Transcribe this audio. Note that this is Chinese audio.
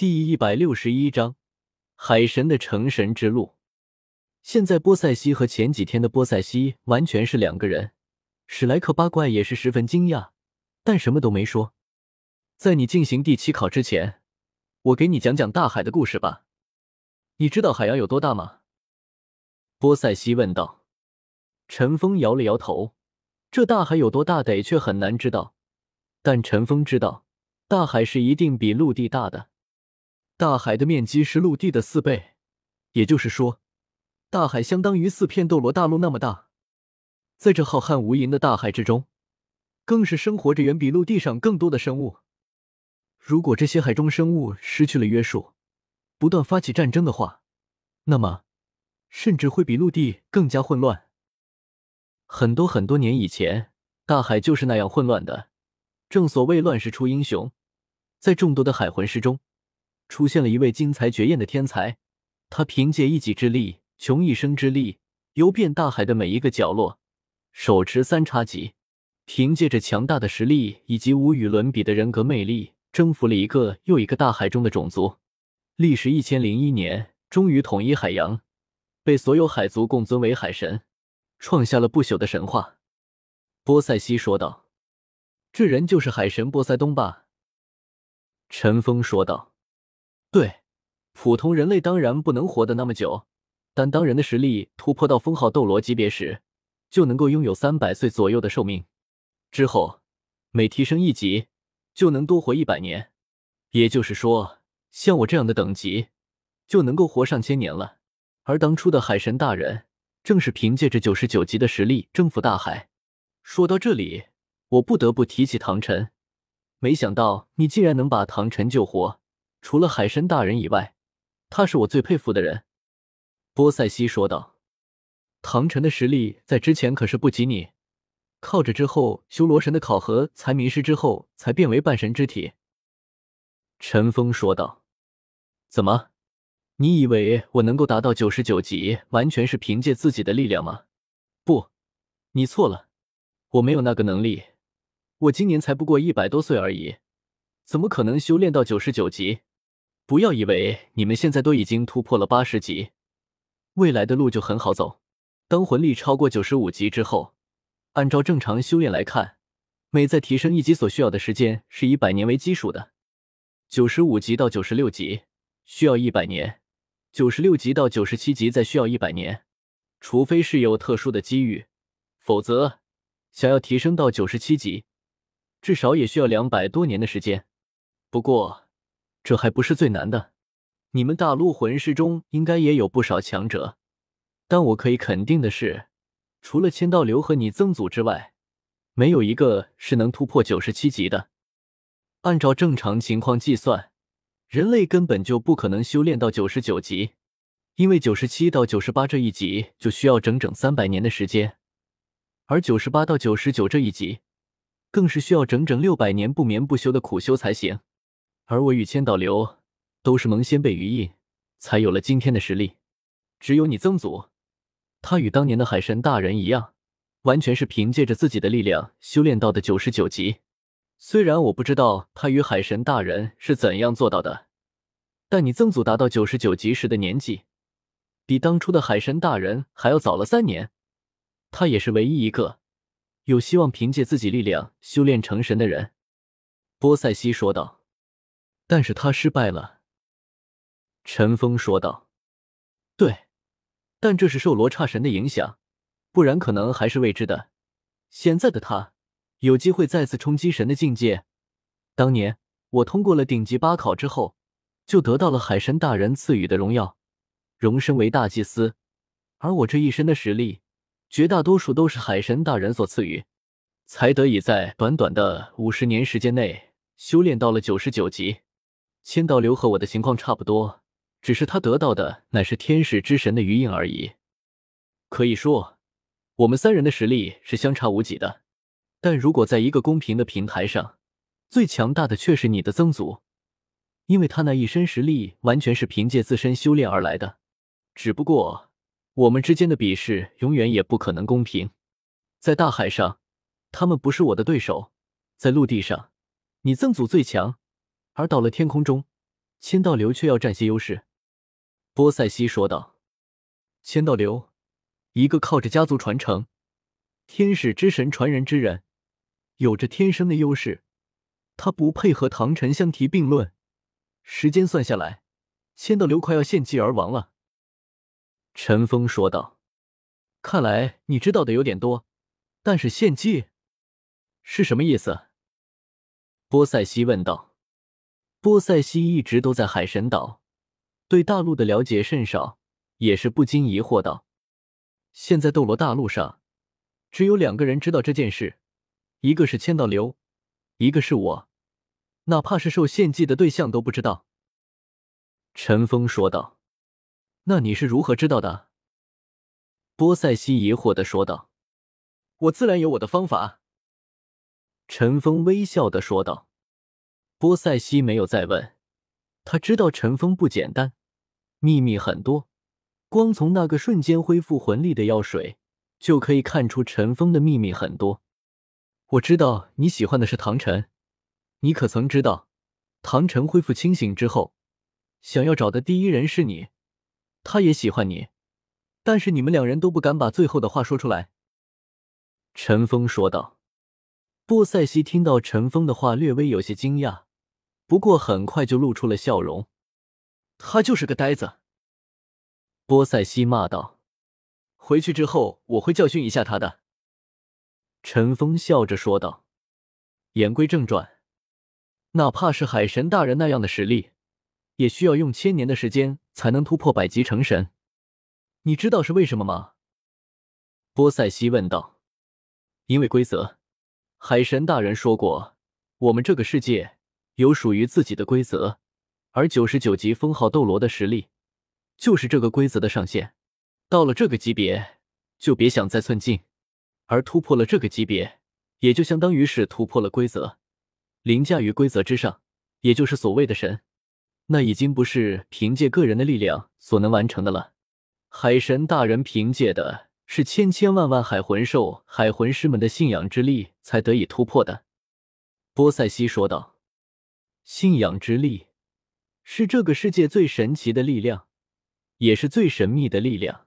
第一百六十一章海神的成神之路。现在波塞西和前几天的波塞西完全是两个人。史莱克八怪也是十分惊讶，但什么都没说。在你进行第七考之前，我给你讲讲大海的故事吧。你知道海洋有多大吗？波塞西问道。陈峰摇了摇头，这大海有多大，得却很难知道。但陈峰知道，大海是一定比陆地大的。大海的面积是陆地的四倍，也就是说，大海相当于四片斗罗大陆那么大。在这浩瀚无垠的大海之中，更是生活着远比陆地上更多的生物。如果这些海中生物失去了约束，不断发起战争的话，那么甚至会比陆地更加混乱。很多很多年以前，大海就是那样混乱的。正所谓乱世出英雄，在众多的海魂师中，出现了一位惊才绝艳的天才。他凭借一己之力，穷一生之力，游遍大海的每一个角落。手持三叉戟，凭借着强大的实力以及无与伦比的人格魅力，征服了一个又一个大海中的种族。历时一千零一年，终于统一海洋，被所有海族共尊为海神，创下了不朽的神话。波塞西说道：“这人就是海神波塞冬吧？”陈峰说道：“对，普通人类当然不能活得那么久，但当人的实力突破到封号斗罗级别时。”就能够拥有三百岁左右的寿命，之后每提升一级就能多活一百年。也就是说，像我这样的等级就能够活上千年了。而当初的海神大人正是凭借着九十九级的实力征服大海。说到这里，我不得不提起唐晨。没想到你竟然能把唐晨救活。除了海神大人以外，他是我最佩服的人。”波塞西说道。唐晨的实力在之前可是不及你，靠着之后修罗神的考核才迷失之后才变为半神之体。陈峰说道：“怎么，你以为我能够达到九十九级完全是凭借自己的力量吗？不，你错了，我没有那个能力。我今年才不过一百多岁而已，怎么可能修炼到九十九级？不要以为你们现在都已经突破了八十级，未来的路就很好走。”当魂力超过九十五级之后，按照正常修炼来看，每再提升一级所需要的时间是以百年为基数的。九十五级到九十六级需要一百年，九十六级到九十七级再需要一百年。除非是有特殊的机遇，否则想要提升到九十七级，至少也需要两百多年的时间。不过这还不是最难的，你们大陆魂师中应该也有不少强者。但我可以肯定的是，除了千道流和你曾祖之外，没有一个是能突破九十七级的。按照正常情况计算，人类根本就不可能修炼到九十九级，因为九十七到九十八这一级就需要整整三百年的时间，而九十八到九十九这一级，更是需要整整六百年不眠不休的苦修才行。而我与千岛流都是蒙先辈余印，才有了今天的实力。只有你曾祖。他与当年的海神大人一样，完全是凭借着自己的力量修炼到的九十九级。虽然我不知道他与海神大人是怎样做到的，但你曾祖达到九十九级时的年纪，比当初的海神大人还要早了三年。他也是唯一一个有希望凭借自己力量修炼成神的人。”波塞西说道。“但是他失败了。”陈峰说道。“对。”但这是受罗刹神的影响，不然可能还是未知的。现在的他有机会再次冲击神的境界。当年我通过了顶级八考之后，就得到了海神大人赐予的荣耀，荣升为大祭司。而我这一身的实力，绝大多数都是海神大人所赐予，才得以在短短的五十年时间内修炼到了九十九级。千道流和我的情况差不多。只是他得到的乃是天使之神的余印而已。可以说，我们三人的实力是相差无几的。但如果在一个公平的平台上，最强大的却是你的曾祖，因为他那一身实力完全是凭借自身修炼而来的。只不过，我们之间的比试永远也不可能公平。在大海上，他们不是我的对手；在陆地上，你曾祖最强；而到了天空中，千道流却要占些优势。波塞西说道：“千道流，一个靠着家族传承、天使之神传人之人，有着天生的优势，他不配和唐晨相提并论。时间算下来，千道流快要献祭而亡了。”陈峰说道：“看来你知道的有点多，但是献祭是什么意思？”波塞西问道。波塞西一直都在海神岛，对大陆的了解甚少，也是不禁疑惑道：“现在斗罗大陆上，只有两个人知道这件事，一个是千道流，一个是我，哪怕是受献祭的对象都不知道。”陈峰说道。“那你是如何知道的？”波塞西疑惑的说道。“我自然有我的方法。”陈峰微笑的说道。波塞西没有再问，他知道陈峰不简单，秘密很多。光从那个瞬间恢复魂力的药水，就可以看出陈峰的秘密很多。我知道你喜欢的是唐晨，你可曾知道，唐晨恢复清醒之后，想要找的第一人是你，他也喜欢你，但是你们两人都不敢把最后的话说出来。”陈峰说道。波塞西听到陈峰的话，略微有些惊讶。不过很快就露出了笑容，他就是个呆子。波塞西骂道：“回去之后我会教训一下他的。”陈峰笑着说道：“言归正传，哪怕是海神大人那样的实力，也需要用千年的时间才能突破百级成神。你知道是为什么吗？”波塞西问道。“因为规则，海神大人说过，我们这个世界。”有属于自己的规则，而九十九级封号斗罗的实力，就是这个规则的上限。到了这个级别，就别想再寸进；而突破了这个级别，也就相当于是突破了规则，凌驾于规则之上，也就是所谓的神。那已经不是凭借个人的力量所能完成的了。海神大人凭借的是千千万万海魂兽、海魂师们的信仰之力才得以突破的。波塞西说道。信仰之力是这个世界最神奇的力量，也是最神秘的力量。